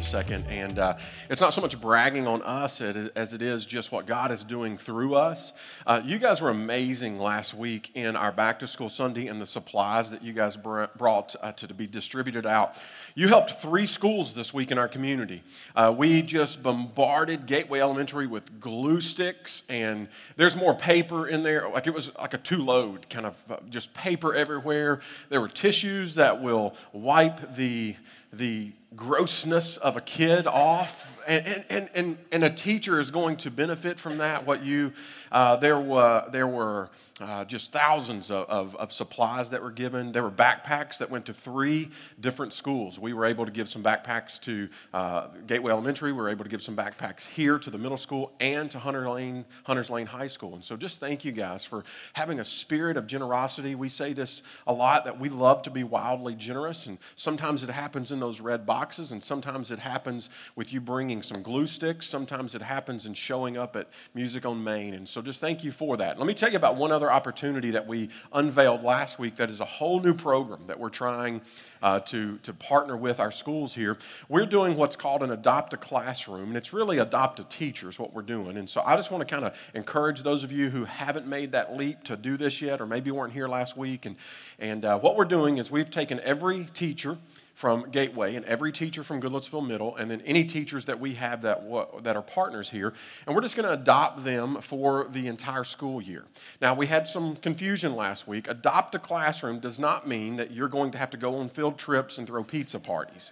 a second. And uh, it's not so much bragging on us as it is just what God is doing through us. Uh, you guys were amazing last week in our back to school Sunday and the supplies that you guys brought uh, to, to, be distributed out. You helped three schools this week in our community. Uh, we just bombarded Gateway Elementary with glue sticks, and there's more paper in there. Like it was like a two load kind of uh, just paper everywhere. There were tissues that will wipe the the grossness of a kid off and, and, and, and a teacher is going to benefit from that. What you uh, there were there were uh, just thousands of, of, of, supplies that were given. There were backpacks that went to three different schools. We were able to give some backpacks to uh, gateway elementary. We were able to give some backpacks here to the middle school and to hunter lane hunters lane high school. And so just thank you guys for having a spirit of generosity. We say this a lot that we love to be wildly generous. And sometimes it happens in those red boxes and sometimes it happens with you bringing some glue sticks. Sometimes it happens in showing up at Music on Main. And so just thank you for that. Let me tell you about one other opportunity that we unveiled last week that is a whole new program that we're trying uh, to, to partner with our schools here. We're doing what's called an adopt a classroom, and it's really adopt a teacher is what we're doing. And so I just want to kind of encourage those of you who haven't made that leap to do this yet, or maybe weren't here last week. And, and uh, what we're doing is we've taken every teacher from Gateway and every teacher from Goodlettsville Middle, and then any teachers that we have that, that are partners here. And we're just going to adopt them for the entire school year. Now, we had some confusion last week. Adopt a classroom does not mean that you're going to have to go on field trips and throw pizza parties.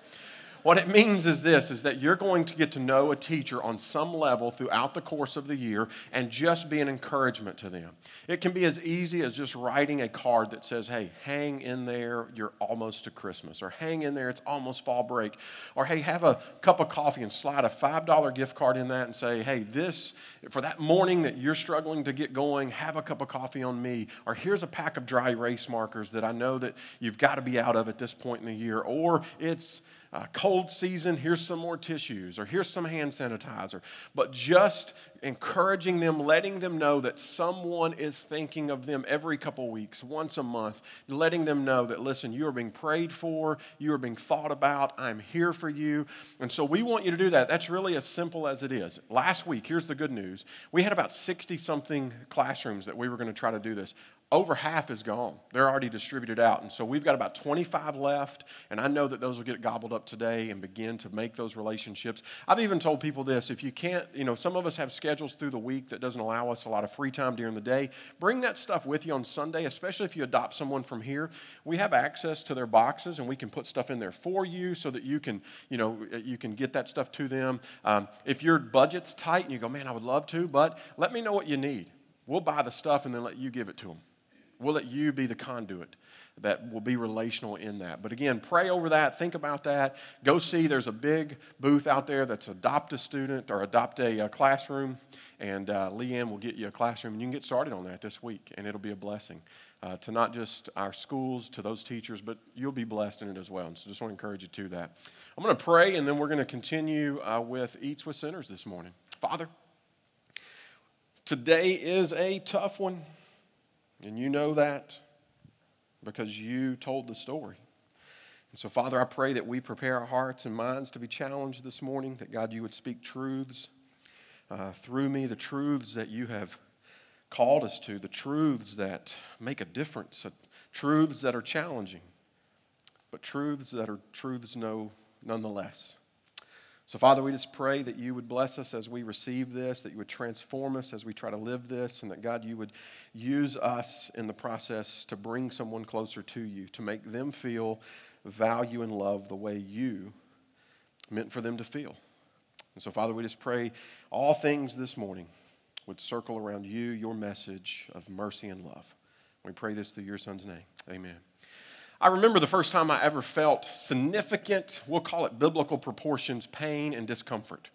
What it means is this is that you're going to get to know a teacher on some level throughout the course of the year and just be an encouragement to them. It can be as easy as just writing a card that says, "Hey, hang in there, you're almost to Christmas," or "Hang in there, it's almost fall break," or "Hey, have a cup of coffee and slide a $5 gift card in that and say, "Hey, this for that morning that you're struggling to get going, have a cup of coffee on me," or "Here's a pack of dry erase markers that I know that you've got to be out of at this point in the year," or it's uh, cold season, here's some more tissues, or here's some hand sanitizer. But just encouraging them, letting them know that someone is thinking of them every couple weeks, once a month, letting them know that, listen, you are being prayed for, you are being thought about, I'm here for you. And so we want you to do that. That's really as simple as it is. Last week, here's the good news we had about 60 something classrooms that we were going to try to do this over half is gone. They're already distributed out. And so we've got about 25 left, and I know that those will get gobbled up today and begin to make those relationships. I've even told people this if you can't, you know, some of us have schedules through the week that doesn't allow us a lot of free time during the day. Bring that stuff with you on Sunday, especially if you adopt someone from here. We have access to their boxes, and we can put stuff in there for you so that you can, you know, you can get that stuff to them. Um, if your budget's tight and you go, man, I would love to, but let me know what you need. We'll buy the stuff and then let you give it to them. We'll let you be the conduit that will be relational in that. But again, pray over that, think about that. Go see, there's a big booth out there that's adopt a student or adopt a, a uh, classroom. And uh, Leanne will get you a classroom, and you can get started on that this week, and it'll be a blessing uh, to not just our schools, to those teachers, but you'll be blessed in it as well. And so just want to encourage you to that. I'm going to pray, and then we're going to continue uh, with Eats with Sinners this morning. Father, today is a tough one. And you know that because you told the story. And so, Father, I pray that we prepare our hearts and minds to be challenged this morning, that God, you would speak truths uh, through me, the truths that you have called us to, the truths that make a difference, uh, truths that are challenging, but truths that are truths no, nonetheless. So, Father, we just pray that you would bless us as we receive this, that you would transform us as we try to live this, and that, God, you would use us in the process to bring someone closer to you, to make them feel value and love the way you meant for them to feel. And so, Father, we just pray all things this morning would circle around you, your message of mercy and love. We pray this through your Son's name. Amen. I remember the first time I ever felt significant, we'll call it biblical proportions, pain and discomfort.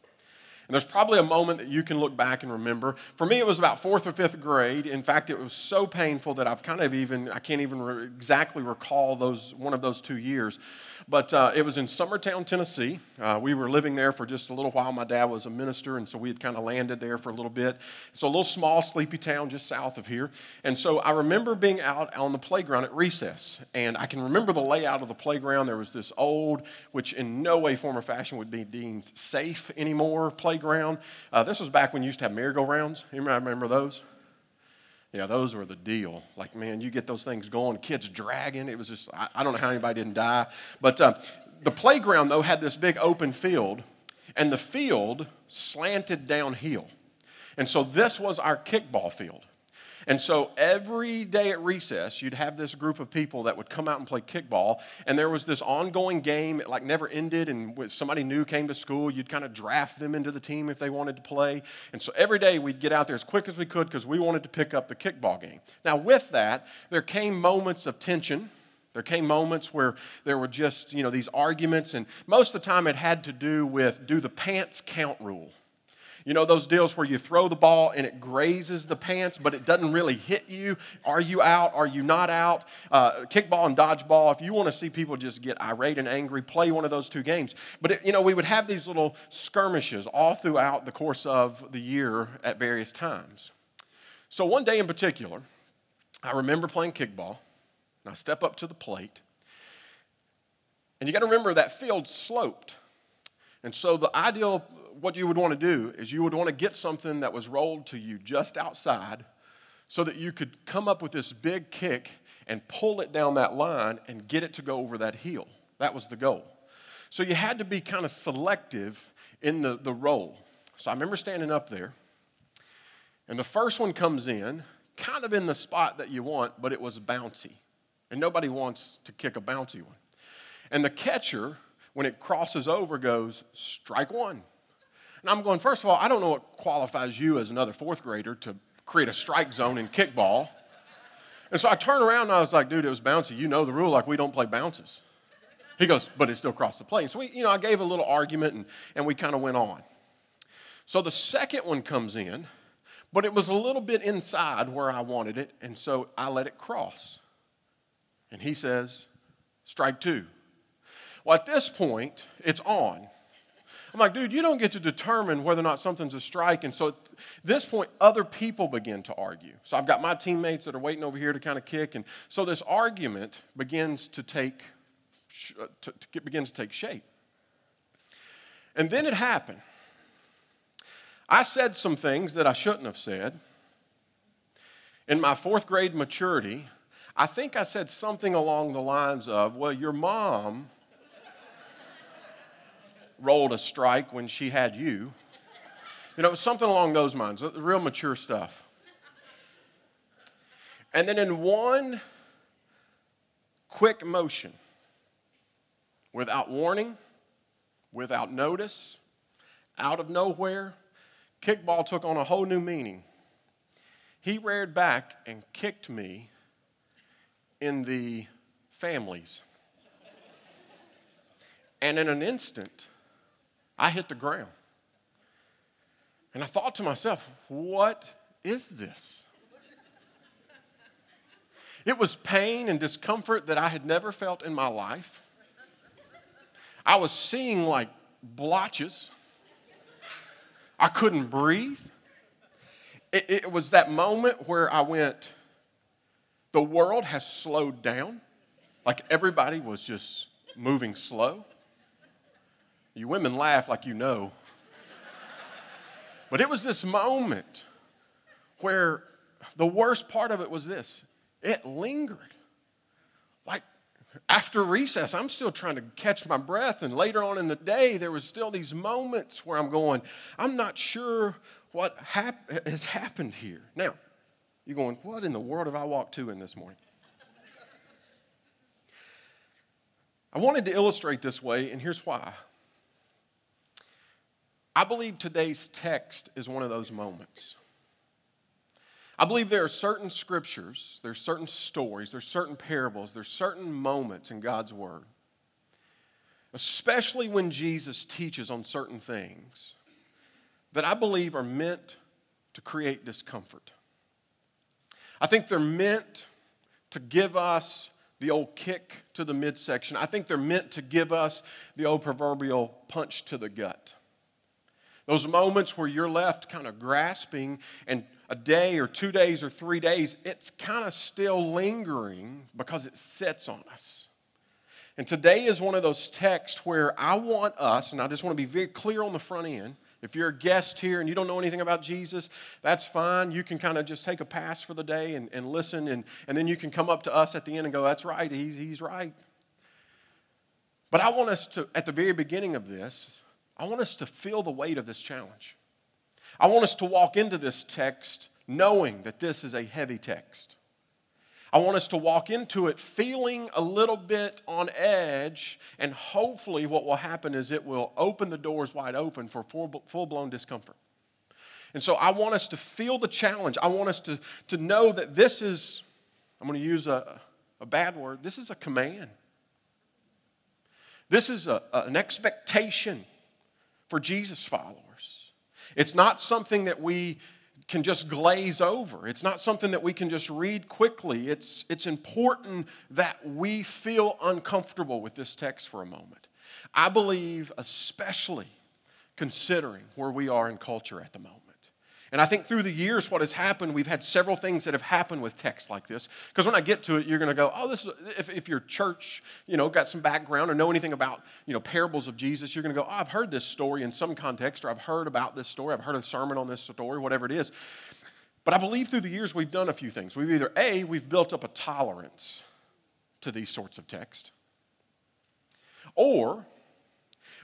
And there's probably a moment that you can look back and remember. For me, it was about fourth or fifth grade. In fact, it was so painful that I've kind of even, I can't even re- exactly recall those, one of those two years. But uh, it was in Summertown, Tennessee. Uh, we were living there for just a little while. My dad was a minister, and so we had kind of landed there for a little bit. It's a little small, sleepy town just south of here. And so I remember being out on the playground at recess. And I can remember the layout of the playground. There was this old, which in no way, form, or fashion would be deemed safe anymore, playground. Uh, this was back when you used to have merry-go-rounds. You remember those? Yeah, those were the deal. Like, man, you get those things going, kids dragging. It was just, I, I don't know how anybody didn't die. But uh, the playground, though, had this big open field, and the field slanted downhill. And so this was our kickball field. And so every day at recess, you'd have this group of people that would come out and play kickball. And there was this ongoing game, it like never ended. And when somebody new came to school, you'd kind of draft them into the team if they wanted to play. And so every day we'd get out there as quick as we could because we wanted to pick up the kickball game. Now, with that, there came moments of tension. There came moments where there were just, you know, these arguments, and most of the time it had to do with do the pants count rule. You know those deals where you throw the ball and it grazes the pants, but it doesn't really hit you? Are you out? Are you not out? Uh, kickball and dodgeball, if you want to see people just get irate and angry, play one of those two games. But, it, you know, we would have these little skirmishes all throughout the course of the year at various times. So one day in particular, I remember playing kickball, and I step up to the plate, and you got to remember that field sloped. And so the ideal what you would want to do is you would want to get something that was rolled to you just outside so that you could come up with this big kick and pull it down that line and get it to go over that hill. That was the goal. So you had to be kind of selective in the, the roll. So I remember standing up there, and the first one comes in, kind of in the spot that you want, but it was bouncy. And nobody wants to kick a bouncy one. And the catcher, when it crosses over, goes, strike one. And I'm going, first of all, I don't know what qualifies you as another fourth grader to create a strike zone in kickball. And so I turned around and I was like, dude, it was bouncy. You know the rule, like we don't play bounces. He goes, but it still crossed the plane. So we, you know, I gave a little argument and, and we kind of went on. So the second one comes in, but it was a little bit inside where I wanted it, and so I let it cross. And he says, strike two. Well, at this point, it's on. I'm like, dude, you don't get to determine whether or not something's a strike. And so at this point, other people begin to argue. So I've got my teammates that are waiting over here to kind of kick. And so this argument begins to take, uh, to, to begins to take shape. And then it happened. I said some things that I shouldn't have said. In my fourth grade maturity, I think I said something along the lines of, Well, your mom rolled a strike when she had you. You know, something along those lines, the real mature stuff. And then in one quick motion, without warning, without notice, out of nowhere, kickball took on a whole new meaning. He reared back and kicked me in the families. And in an instant, I hit the ground. And I thought to myself, what is this? It was pain and discomfort that I had never felt in my life. I was seeing like blotches. I couldn't breathe. It, it, was that moment where I went, the world has slowed down. Like everybody was just moving slow. You women laugh like you know. but it was this moment where the worst part of it was this it lingered. Like after recess, I'm still trying to catch my breath. And later on in the day, there was still these moments where I'm going, I'm not sure what hap- has happened here. Now, you're going, what in the world have I walked to in this morning? I wanted to illustrate this way, and here's why. I believe today's text is one of those moments. I believe there are certain scriptures, there's certain stories, there's certain parables, there's certain moments in God's Word, especially when Jesus teaches on certain things, that I believe are meant to create discomfort. I think they're meant to give us the old kick to the midsection. I think they're meant to give us the old proverbial punch to the gut. Those moments where you're left kind of grasping, and a day or two days or three days, it's kind of still lingering because it sits on us. And today is one of those texts where I want us, and I just want to be very clear on the front end. If you're a guest here and you don't know anything about Jesus, that's fine. You can kind of just take a pass for the day and, and listen, and, and then you can come up to us at the end and go, That's right, he's, he's right. But I want us to, at the very beginning of this, I want us to feel the weight of this challenge. I want us to walk into this text knowing that this is a heavy text. I want us to walk into it feeling a little bit on edge, and hopefully, what will happen is it will open the doors wide open for full blown discomfort. And so, I want us to feel the challenge. I want us to, to know that this is, I'm going to use a, a bad word, this is a command. This is a, an expectation for Jesus followers. It's not something that we can just glaze over. It's not something that we can just read quickly. It's, it's important that we feel uncomfortable with this text for a moment. I believe, especially considering where we are in culture at the moment. And I think through the years, what has happened, we've had several things that have happened with texts like this. Because when I get to it, you're going to go, oh, this is, if, if your church, you know, got some background or know anything about, you know, parables of Jesus, you're going to go, oh, I've heard this story in some context, or I've heard about this story, I've heard a sermon on this story, whatever it is. But I believe through the years, we've done a few things. We've either, A, we've built up a tolerance to these sorts of texts, or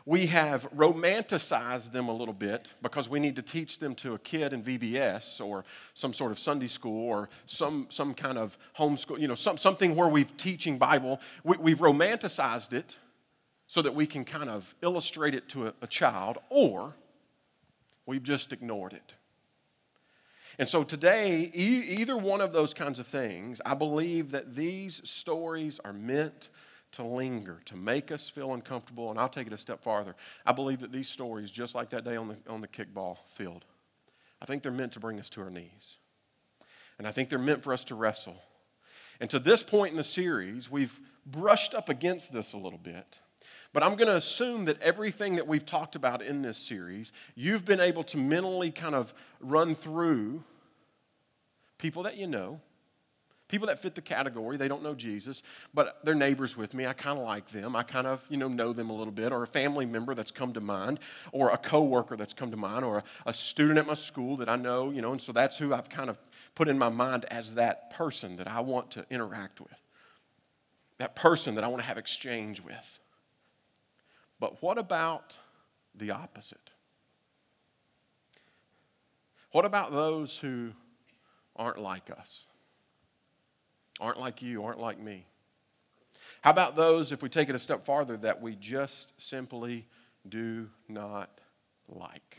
we have romanticized them a little bit because we need to teach them to a kid in VBS or some sort of Sunday school or some, some kind of homeschool, you know, some, something where we're teaching Bible. We, we've romanticized it so that we can kind of illustrate it to a, a child, or we've just ignored it. And so today, e- either one of those kinds of things, I believe that these stories are meant to linger, to make us feel uncomfortable. And I'll take it a step farther. I believe that these stories, just like that day on the, on the kickball field, I think they're meant to bring us to our knees. And I think they're meant for us to wrestle. And to this point in the series, we've brushed up against this a little bit. But I'm going to assume that everything that we've talked about in this series, you've been able to mentally kind of run through people that you know, people that fit the category they don't know jesus but they're neighbors with me. I kind of like them. I kind of you know know them a little bit. Or a family member that's come to mind. Or a coworker that's come to mind. Or a, a student at my school that i know you know and so that's who i've kind of put in my mind as that person that i want to interact with. That person that i want to have exchange with. But what about the opposite? What about those who aren't like us aren't like you, aren't like me? How about those, if we take it a step farther, that we just simply do not like?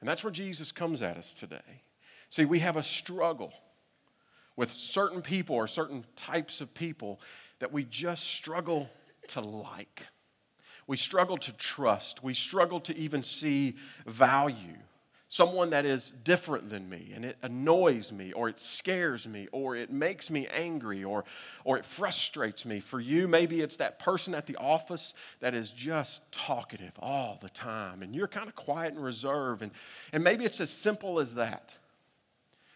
And that's where Jesus comes at us today. See, we have a struggle with certain people or certain types of people that we just struggle to like. We struggle to trust. We struggle to even see value someone that is different than me and it annoys me or it scares me or it makes me angry or, or it frustrates me. For you, maybe it's that person at the office that is just talkative all the time and you're kind of quiet and reserved. And, and maybe it's as simple as that.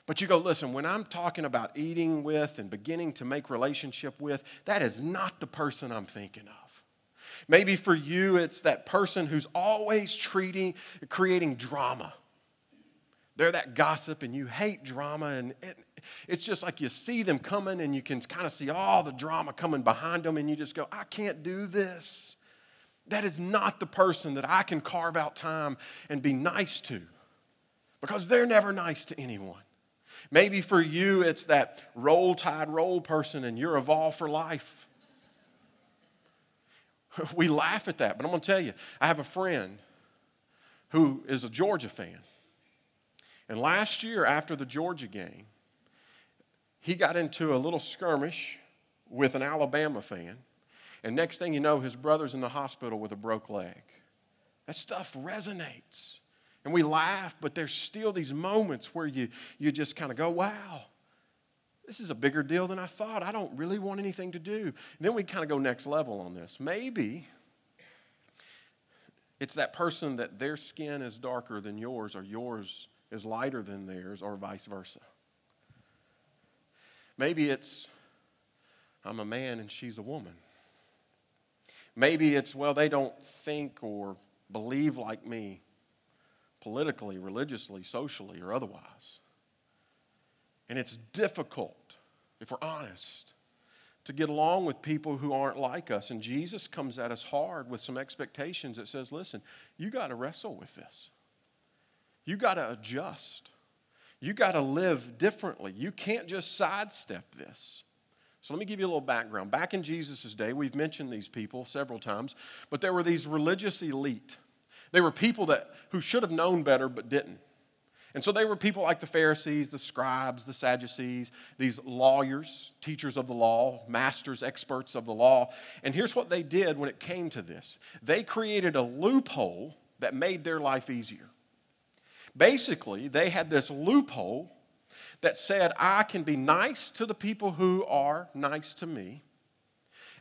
But you go, listen, when I'm talking about eating with and beginning to make relationship with, that is not the person I'm thinking of. Maybe for you, it's that person who's always treating, creating drama they're that gossip and you hate drama and it, it's just like you see them coming and you can kind of see all the drama coming behind them and you just go i can't do this. That is not the person that i can carve out time and be nice to because they're never nice to anyone. Maybe for you it's that roll tide roll person and you're a Vol for life. We laugh at that but i'm going to tell you i have a friend who is a georgia fan and last year, after the Georgia game, he got into a little skirmish with an Alabama fan. And next thing you know, his brother's in the hospital with a broke leg. That stuff resonates. And we laugh, but there's still these moments where you, you just kind of go, wow, this is a bigger deal than I thought. I don't really want anything to do. And then we kind of go next level on this. Maybe it's that person that their skin is darker than yours, or yours is lighter than theirs, or vice versa. Maybe it's I'm a man and she's a woman. Maybe it's, well, they don't think or believe like me politically, religiously, socially, or otherwise. And it's difficult, if we're honest, to get along with people who aren't like us. And Jesus comes at us hard with some expectations that says, listen, you got to wrestle with this. You got to adjust. You got to live differently. You can't just sidestep this. So let me give you a little background. Back in Jesus' day, we've mentioned these people several times, but there were these religious elite. They were people that, who should have known better but didn't. And so they were people like the Pharisees, the scribes, the Sadducees, these lawyers, teachers of the law, masters, experts of the law. And here's what they did when it came to this they created a loophole that made their life easier. Basically, they had this loophole that said, I can be nice to the people who are nice to me,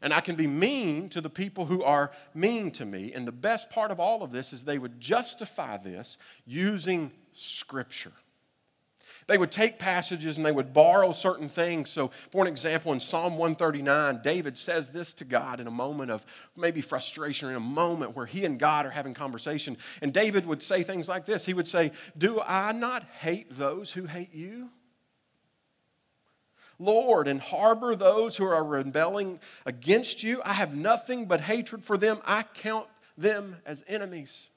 and I can be mean to the people who are mean to me. And the best part of all of this is they would justify this using Scripture. They would take passages and they would borrow certain things. So, for an example, in Psalm 139, David says this to God in a moment of maybe frustration, in a moment where he and God are having conversation. And David would say things like this He would say, Do I not hate those who hate you? Lord, and harbor those who are rebelling against you. I have nothing but hatred for them. I count them as enemies.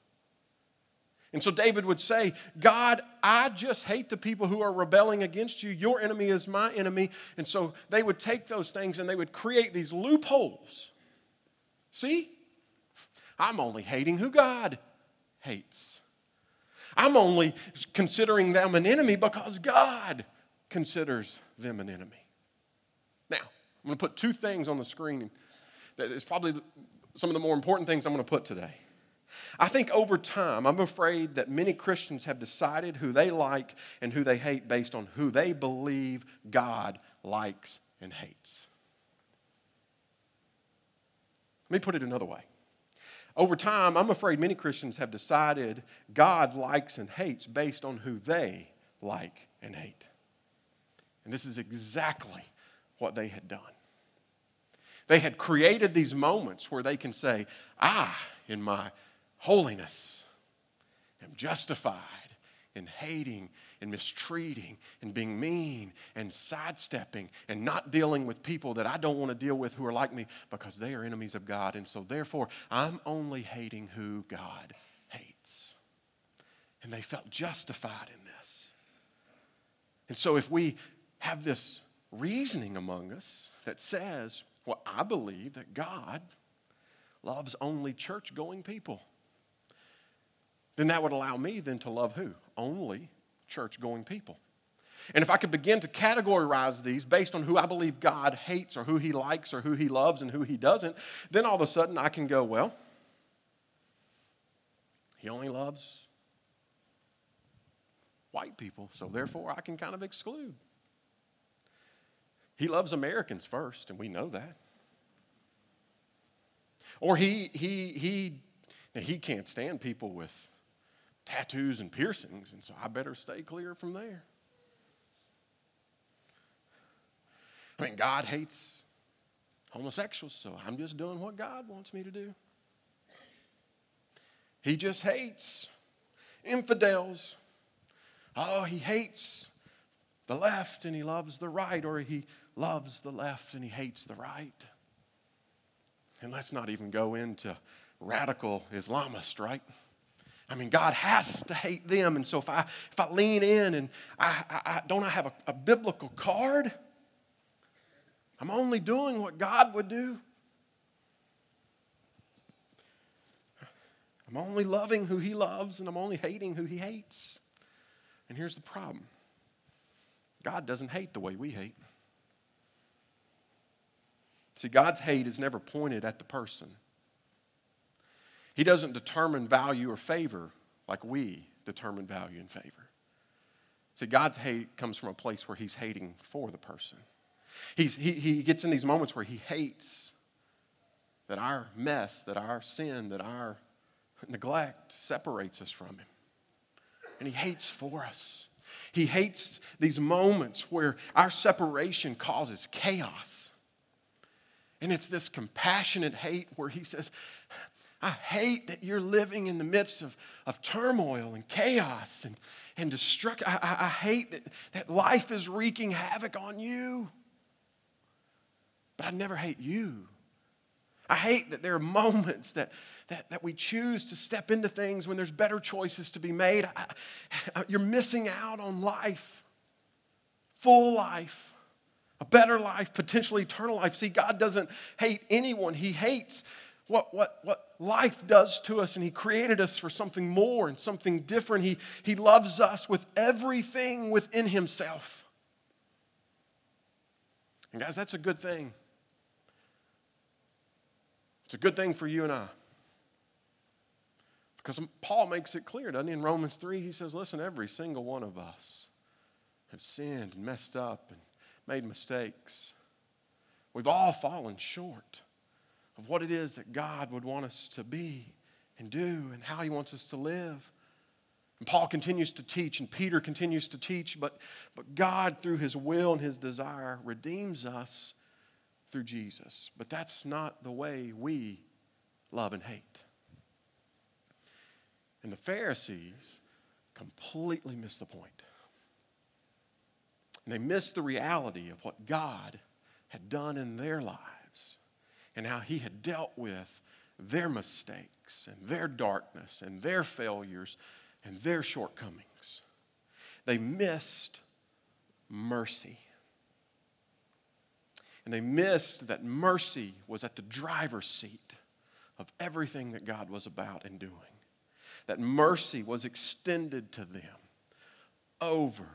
And so David would say, God, I just hate the people who are rebelling against you. Your enemy is my enemy. And so they would take those things and they would create these loopholes. See? I'm only hating who God hates. I'm only considering them an enemy because God considers them an enemy. Now, I'm going to put two things on the screen that is probably some of the more important things I'm going to put today. I think over time, I'm afraid that many Christians have decided who they like and who they hate based on who they believe God likes and hates. Let me put it another way. Over time, I'm afraid many Christians have decided God likes and hates based on who they like and hate. And this is exactly what they had done. They had created these moments where they can say, Ah, in my holiness am justified in hating and mistreating and being mean and sidestepping and not dealing with people that I don't want to deal with who are like me because they are enemies of God. And so, therefore, I'm only hating who God hates. And they felt justified in this. And so, if we have this reasoning among us that says, well, I believe that God loves only church going people then that would allow me then to love who? Only church going people. And if I could begin to categorize these based on who I believe God hates or who he likes or who he loves and who he doesn't, then all of a sudden I can go, well, he only loves white people, so therefore I can kind of exclude. He loves Americans first, and we know that. Or he, he, he, he can't stand people with tattoos and piercings, and so I better stay clear from there. I mean, God hates homosexuals, so I'm just doing what God wants me to do. He just hates infidels. Oh, he hates the left and he loves the right, or he loves the left and he hates the right. And let's not even go into radical Islamist, right? I mean, God has to hate them. And so if I, if I lean in and I, I, I don't I have a, a biblical card? I'm only doing what God would do. I'm only loving who He loves and I'm only hating who He hates. And here's the problem God doesn't hate the way we hate. See, God's hate is never pointed at the person. He doesn't determine value or favor like we determine value and favor. See, God's hate comes from a place where he's hating for the person. He's, he, he gets in these moments where he hates that our mess, that our sin, that our neglect separates us from him. And he hates for us. He hates these moments where our separation causes chaos. And it's this compassionate hate where he says, I hate that you're living in the midst of, of turmoil and chaos and, and destruction. I, I, I hate that, that life is wreaking havoc on you. But I never hate you. I hate that there are moments that, that, that we choose to step into things when there's better choices to be made. I, I, you're missing out on life, full life, a better life, potentially eternal life. See, God doesn't hate anyone, He hates what, what, what life does to us, and He created us for something more and something different. He, he loves us with everything within Himself. And, guys, that's a good thing. It's a good thing for you and I. Because Paul makes it clear, doesn't he? In Romans 3, he says, Listen, every single one of us have sinned and messed up and made mistakes. We've all fallen short of what it is that God would want us to be and do and how He wants us to live. And Paul continues to teach, and Peter continues to teach, but, but God, through His will and His desire, redeems us through Jesus. But that's not the way we love and hate. And the Pharisees completely missed the point. And they missed the reality of what God had done in their lives and how he had dealt with their mistakes and their darkness and their failures and their shortcomings. They missed mercy. And they missed that mercy was at the driver's seat of everything that God was about and doing. That mercy was extended to them over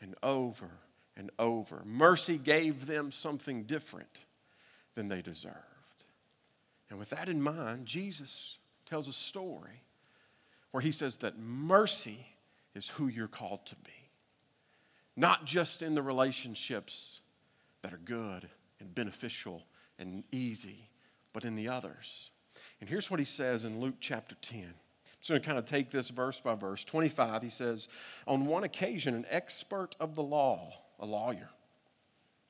and over and over. Mercy gave them something different than they deserved. And with that in mind, Jesus tells a story where he says that mercy is who you're called to be. Not just in the relationships that are good and beneficial and easy, but in the others. And here's what he says in Luke chapter 10. I'm going to kind of take this verse by verse. 25, he says, On one occasion, an expert of the law, a lawyer,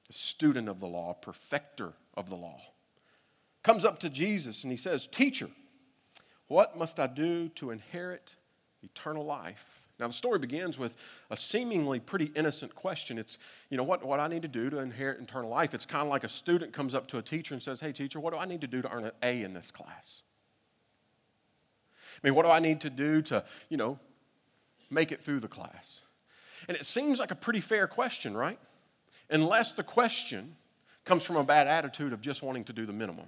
a student of the law, a perfecter of the law, comes up to Jesus and he says, Teacher, what must I do to inherit eternal life? Now, the story begins with a seemingly pretty innocent question. It's, you know, what, what I need to do to inherit eternal life. It's kind of like a student comes up to a teacher and says, Hey, teacher, what do I need to do to earn an A in this class? I mean, what do I need to do to, you know, make it through the class? And it seems like a pretty fair question, right? Unless the question comes from a bad attitude of just wanting to do the minimum.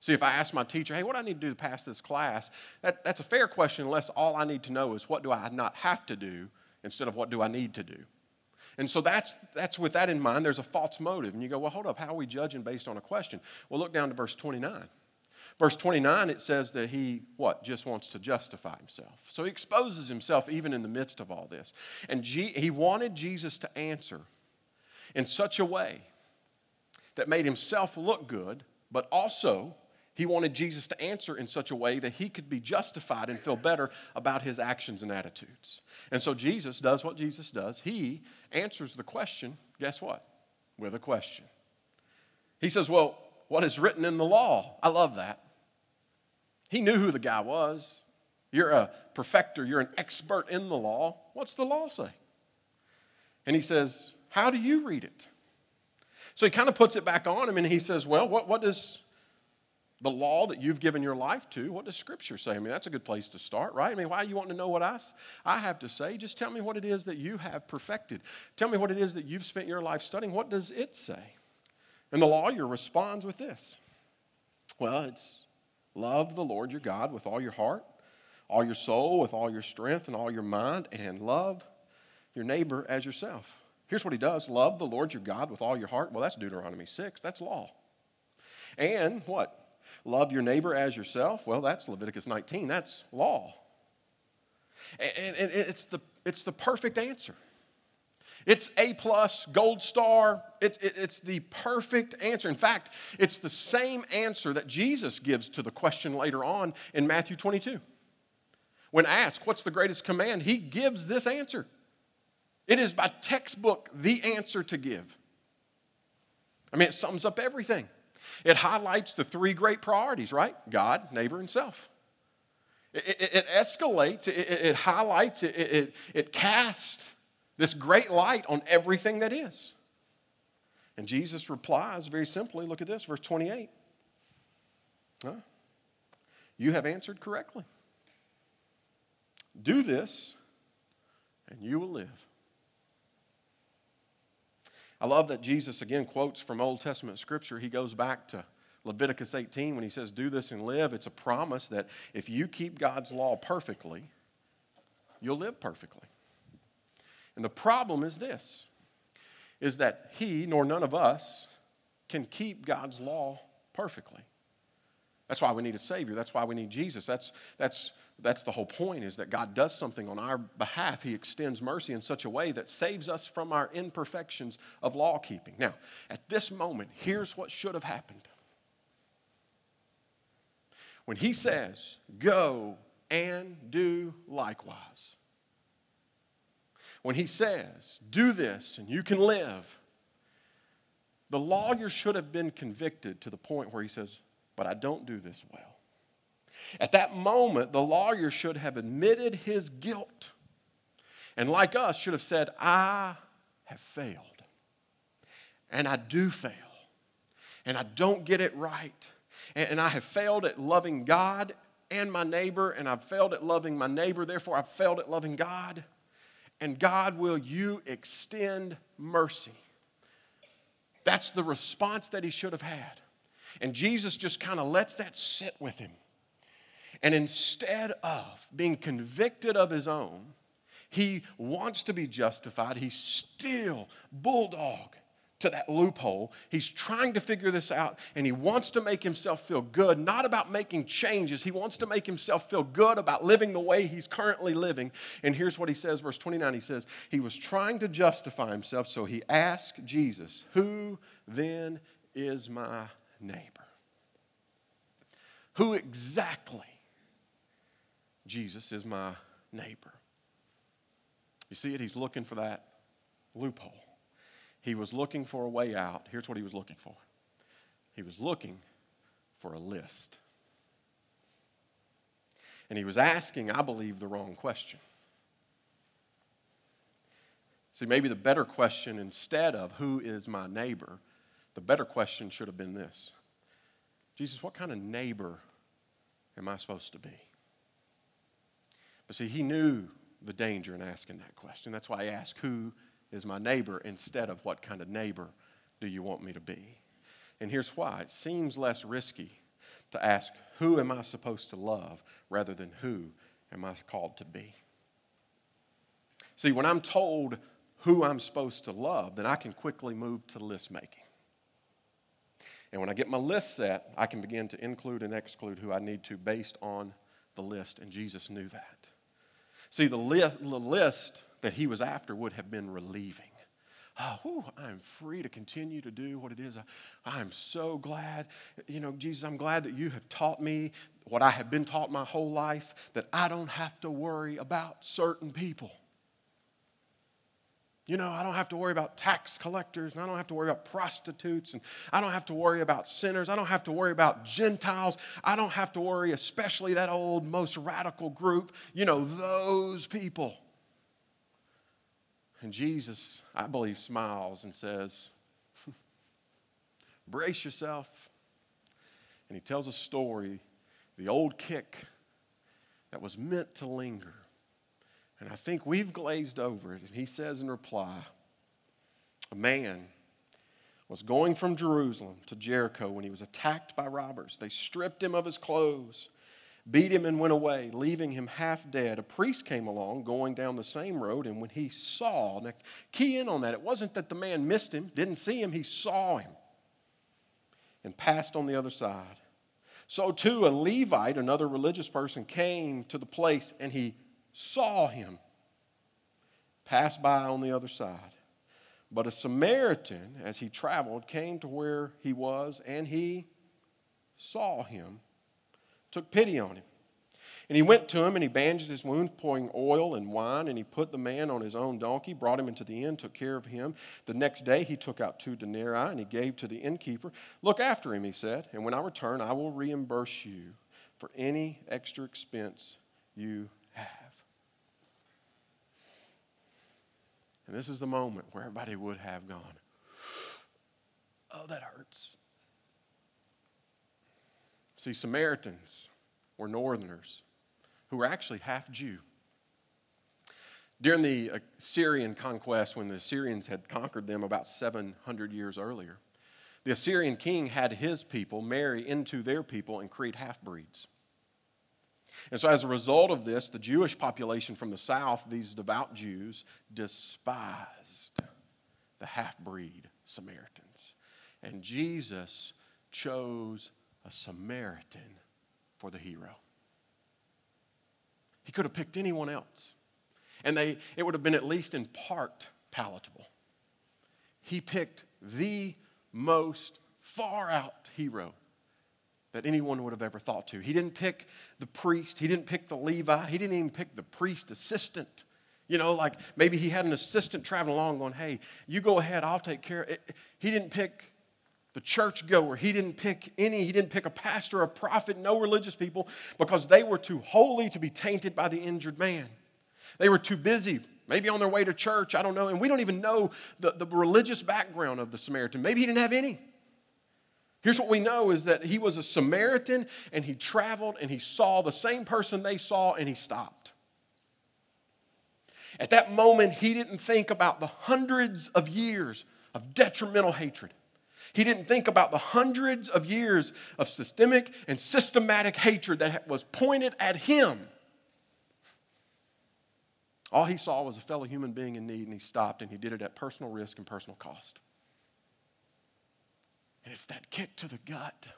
See, if I ask my teacher, hey, what do I need to do to pass this class? That, that's a fair question unless all I need to know is what do I not have to do instead of what do I need to do. And so that's, that's with that in mind, there's a false motive. And you go, well, hold up, how are we judging based on a question? Well, look down to verse 29. Verse 29, it says that he, what, just wants to justify himself. So he exposes himself even in the midst of all this. And G, he wanted Jesus to answer in such a way that made himself look good, but also he wanted Jesus to answer in such a way that he could be justified and feel better about his actions and attitudes. And so Jesus does what Jesus does. He answers the question, guess what? With a question. He says, Well, what is written in the law? I love that. He knew who the guy was. You're a perfecter, you're an expert in the law. What's the law say? And he says, How do you read it? So he kind of puts it back on him and he says, Well, what, what does the law that you've given your life to, what does Scripture say? I mean, that's a good place to start, right? I mean, why are you wanting to know what I, I have to say? Just tell me what it is that you have perfected. Tell me what it is that you've spent your life studying. What does it say? And the lawyer responds with this Well, it's love the Lord your God with all your heart, all your soul, with all your strength, and all your mind, and love your neighbor as yourself. Here's what he does love the Lord your God with all your heart. Well, that's Deuteronomy 6, that's law. And what? Love your neighbor as yourself. Well, that's Leviticus 19. That's law. And it's the, it's the perfect answer. It's A plus, gold star. It, it, it's the perfect answer. In fact, it's the same answer that Jesus gives to the question later on in Matthew 22. When asked, What's the greatest command? He gives this answer. It is by textbook the answer to give. I mean, it sums up everything. It highlights the three great priorities, right? God, neighbor, and self. It, it, it escalates, it, it highlights, it, it casts this great light on everything that is. And Jesus replies very simply look at this, verse 28. Huh? You have answered correctly. Do this, and you will live. I love that Jesus again quotes from Old Testament scripture. He goes back to Leviticus 18 when he says, Do this and live. It's a promise that if you keep God's law perfectly, you'll live perfectly. And the problem is this is that he nor none of us can keep God's law perfectly. That's why we need a Savior. That's why we need Jesus. That's, that's, that's the whole point is that God does something on our behalf. He extends mercy in such a way that saves us from our imperfections of law keeping. Now, at this moment, here's what should have happened. When He says, Go and do likewise, when he says, Do this and you can live, the lawyer should have been convicted to the point where he says, But I don't do this well. At that moment, the lawyer should have admitted his guilt. And like us, should have said, I have failed. And I do fail. And I don't get it right. And I have failed at loving God and my neighbor. And I've failed at loving my neighbor. Therefore, I've failed at loving God and God, will you extend mercy? That's the response that he should have had. And Jesus just kind of lets that sit with him. And instead of being convicted of his own, he wants to be justified. He's still bulldog to that loophole. He's trying to figure this out and he wants to make himself feel good, not about making changes. He wants to make himself feel good about living the way he's currently living. And here's what he says, verse 29 he says, He was trying to justify himself, so he asked Jesus, Who then is my neighbor? Who exactly, Jesus, is my neighbor? You see it? He's looking for that loophole. He was looking for a way out. Here's what he was looking for he was looking for a list. And he was asking, I believe, the wrong question. See, maybe the better question, instead of who is my neighbor, the better question should have been this Jesus, what kind of neighbor am I supposed to be? But see, he knew the danger in asking that question. That's why he asked, Who is my neighbor instead of what kind of neighbor do you want me to be? And here's why it seems less risky to ask, Who am I supposed to love rather than who am I called to be? See, when I'm told who I'm supposed to love, then I can quickly move to list making. And when I get my list set, I can begin to include and exclude who I need to based on the list. And Jesus knew that. See, the, li- the list that he was after would have been relieving. Oh, whew, I'm free to continue to do what it is. I, I'm so glad. You know, Jesus, I'm glad that you have taught me what I have been taught my whole life, that I don't have to worry about certain people. You know, I don't have to worry about tax collectors, and I don't have to worry about prostitutes, and I don't have to worry about sinners. I don't have to worry about Gentiles. I don't have to worry, especially that old, most radical group, you know, those people. And Jesus, I believe, smiles and says, Brace yourself. And he tells a story, the old kick that was meant to linger. And I think we've glazed over it. And he says in reply, A man was going from Jerusalem to Jericho when he was attacked by robbers. They stripped him of his clothes beat him and went away, leaving him half dead. A priest came along going down the same road, and when he saw, now key in on that, it wasn't that the man missed him, didn't see him, he saw him and passed on the other side. So too, a Levite, another religious person, came to the place and he saw him passed by on the other side. But a Samaritan, as he traveled, came to where he was, and he saw him, took pity on him. And he went to him and he bandaged his wounds, pouring oil and wine, and he put the man on his own donkey, brought him into the inn, took care of him. The next day he took out two denarii and he gave to the innkeeper. Look after him, he said, and when I return, I will reimburse you for any extra expense you have. And this is the moment where everybody would have gone, Oh, that hurts. See, Samaritans were northerners who were actually half Jew. During the uh, Assyrian conquest, when the Assyrians had conquered them about 700 years earlier, the Assyrian king had his people marry into their people and create half breeds. And so, as a result of this, the Jewish population from the south, these devout Jews, despised the half breed Samaritans. And Jesus chose a Samaritan for the hero. He could have picked anyone else, and they, it would have been at least in part palatable. He picked the most far out hero that anyone would have ever thought to. He didn't pick the priest, he didn't pick the Levi, he didn't even pick the priest assistant. You know, like maybe he had an assistant traveling along going, hey, you go ahead, I'll take care. He didn't pick the church goer. He didn't pick any, he didn't pick a pastor, a prophet, no religious people because they were too holy to be tainted by the injured man. They were too busy, maybe on their way to church, I don't know. And we don't even know the, the religious background of the Samaritan. Maybe he didn't have any. Here's what we know is that he was a Samaritan and he traveled and he saw the same person they saw and he stopped. At that moment, he didn't think about the hundreds of years of detrimental hatred. He didn't think about the hundreds of years of systemic and systematic hatred that was pointed at him. All he saw was a fellow human being in need, and he stopped, and he did it at personal risk and personal cost. And it's that kick to the gut.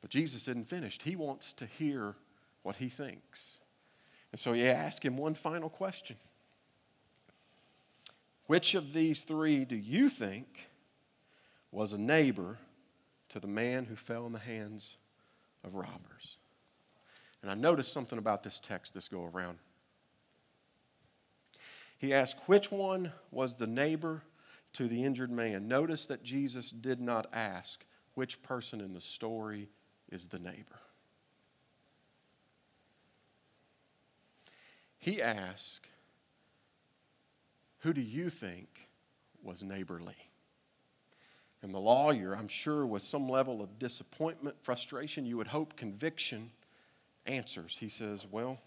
But Jesus isn't finished. He wants to hear what he thinks. And so he asked him one final question Which of these three do you think was a neighbor to the man who fell in the hands of robbers? And I noticed something about this text this go around. He asked, Which one was the neighbor to the injured man? Notice that Jesus did not ask, Which person in the story is the neighbor? He asked, Who do you think was neighborly? And the lawyer, I'm sure, with some level of disappointment, frustration, you would hope conviction, answers. He says, Well,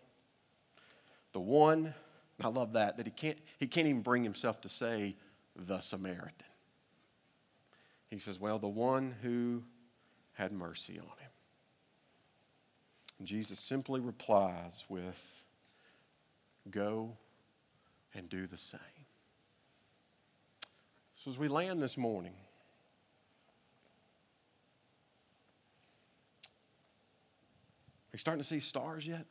the one, I love that, that he can't, he can't even bring himself to say the Samaritan. He says, Well, the one who had mercy on him. And Jesus simply replies with, Go and do the same. So, as we land this morning, are you starting to see stars yet?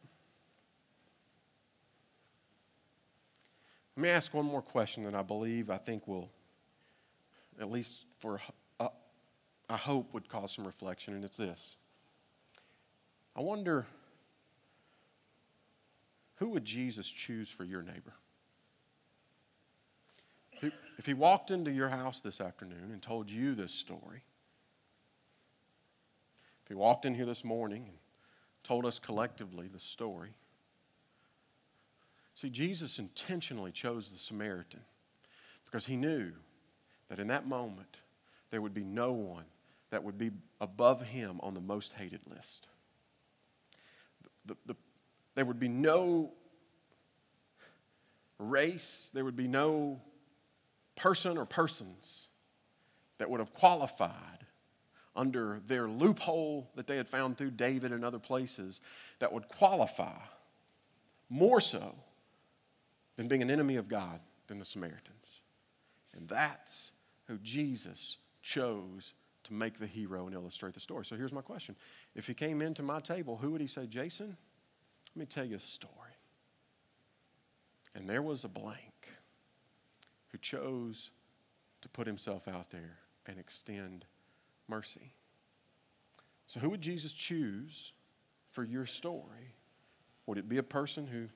Let me ask one more question that I believe, I think will, at least for, uh, I hope, would cause some reflection, and it's this. I wonder who would Jesus choose for your neighbor? If he walked into your house this afternoon and told you this story, if he walked in here this morning and told us collectively the story, see, Jesus intentionally chose the Samaritan because he knew that in that moment there would be no one that would be above him on the most hated list. The, the, there would be no race, there would be no person or persons that would have qualified under their loophole that they had found through David and other places that would qualify more so than being an enemy of God than the Samaritans. And that's who Jesus chose to make the hero and illustrate the story. So here's my question If he came into my table, who would he say, Jason, let me tell you a story. And there was a blank who chose to put himself out there and extend mercy. So, who would Jesus choose for your story? Would it be a person who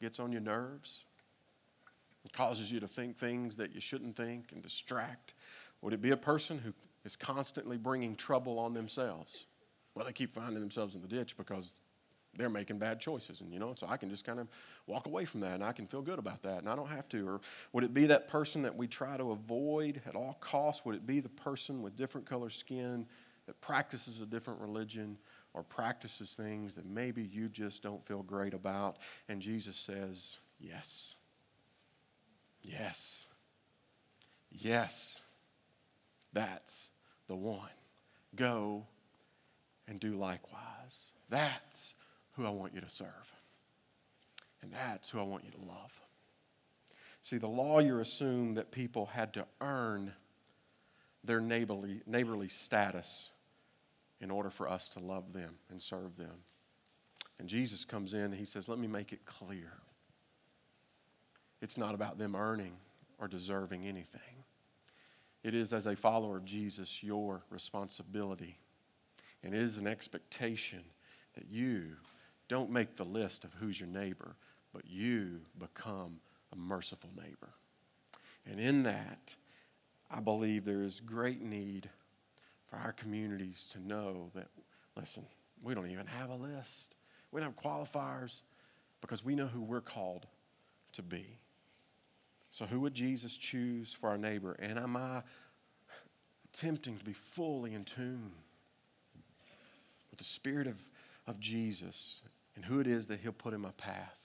gets on your nerves, and causes you to think things that you shouldn't think and distract? Would it be a person who is constantly bringing trouble on themselves? Well, they keep finding themselves in the ditch because they're making bad choices. And, you know, so I can just kind of walk away from that and I can feel good about that and I don't have to. Or would it be that person that we try to avoid at all costs? Would it be the person with different color skin that practices a different religion or practices things that maybe you just don't feel great about? And Jesus says, yes. Yes. Yes. That's the one. Go and do likewise. That's who I want you to serve. And that's who I want you to love. See, the lawyer assumed that people had to earn their neighborly, neighborly status in order for us to love them and serve them. And Jesus comes in and he says, Let me make it clear. It's not about them earning or deserving anything. It is, as a follower of Jesus, your responsibility. And it is an expectation that you don't make the list of who's your neighbor, but you become a merciful neighbor. And in that, I believe there is great need for our communities to know that, listen, we don't even have a list. We don't have qualifiers because we know who we're called to be. So, who would Jesus choose for our neighbor? And am I attempting to be fully in tune with the Spirit of, of Jesus and who it is that He'll put in my path.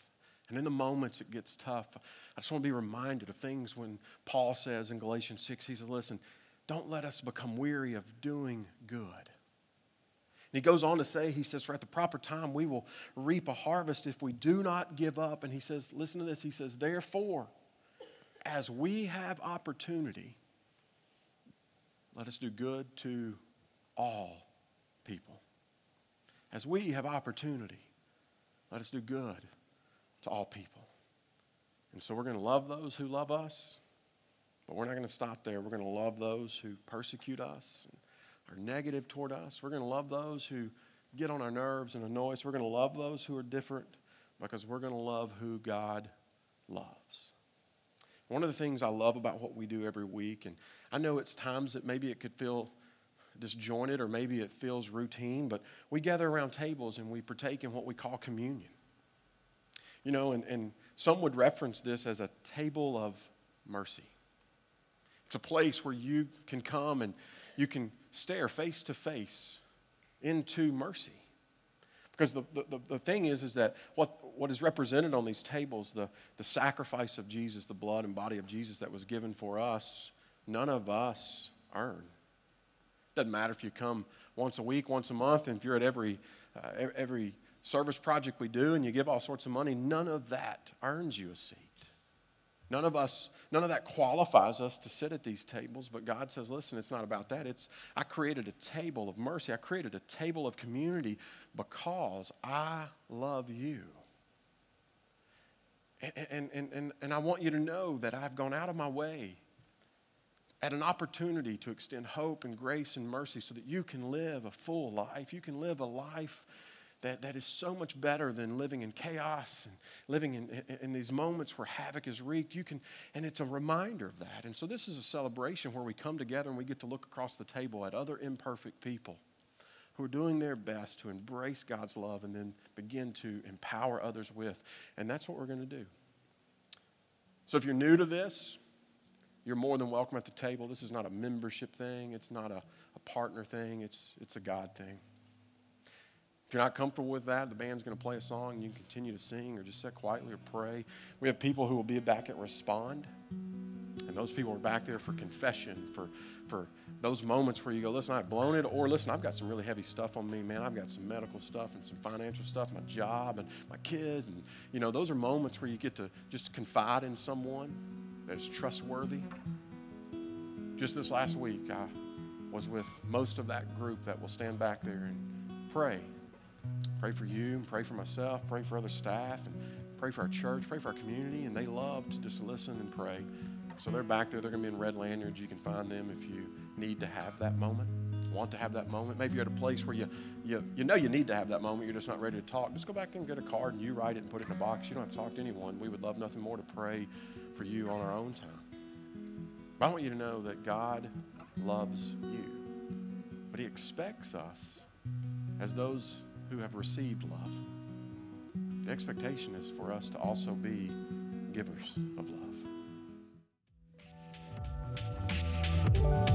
And in the moments it gets tough, I just want to be reminded of things when Paul says in Galatians 6, he says, Listen, don't let us become weary of doing good. And he goes on to say, he says, For at the proper time we will reap a harvest if we do not give up. And he says, Listen to this. He says, Therefore, as we have opportunity, let us do good to all people. As we have opportunity, let us do good to all people. And so we're going to love those who love us, but we're not going to stop there. We're going to love those who persecute us are negative toward us. We're going to love those who get on our nerves and annoy us. We're going to love those who are different because we're going to love who God loves. One of the things I love about what we do every week, and I know it's times that maybe it could feel disjointed or maybe it feels routine, but we gather around tables and we partake in what we call communion. You know, and, and some would reference this as a table of mercy. It's a place where you can come and you can stare face to face into mercy. Because the, the, the thing is, is that what, what is represented on these tables, the, the sacrifice of Jesus, the blood and body of Jesus that was given for us, none of us earn. Doesn't matter if you come once a week, once a month, and if you're at every, uh, every service project we do and you give all sorts of money, none of that earns you a seat. None of us, none of that qualifies us to sit at these tables, but God says, listen, it's not about that. It's I created a table of mercy. I created a table of community because I love you. And, and, and, and, I want you to know that I've gone out of my way at an opportunity to extend hope and grace and mercy so that you can live a full life. You can live a life that, that is so much better than living in chaos and living in, in, these moments where havoc is wreaked. You can, and it's a reminder of that. And so this is a celebration where we come together and we get to look across the table at other imperfect people who are doing their best to embrace God's love and then begin to empower others with. And that's what we're going to do. So if you're new to this, you're more than welcome at the table. This is not a membership thing, it's not a, a partner thing, it's, it's a God thing. If you're not comfortable with that, the band's going to play a song and you can continue to sing or just sit quietly or pray. We have people who will be back at Respond. And those people are back there for confession, for, for those moments where you go, listen, I've blown it, or listen, I've got some really heavy stuff on me, man. I've got some medical stuff and some financial stuff, my job and my kid. And, you know, those are moments where you get to just confide in someone that is trustworthy. Just this last week, I was with most of that group that will stand back there and pray. Pray for you, and pray for myself, pray for other staff, and pray for our church, pray for our community. And they love to just listen and pray. So they're back there. They're going to be in red lanyards. You can find them if you need to have that moment, want to have that moment. Maybe you're at a place where you, you, you know you need to have that moment. You're just not ready to talk. Just go back there and get a card and you write it and put it in a box. You don't have to talk to anyone. We would love nothing more to pray for you on our own time. But I want you to know that God loves you, but He expects us as those who have received love. The expectation is for us to also be givers of love.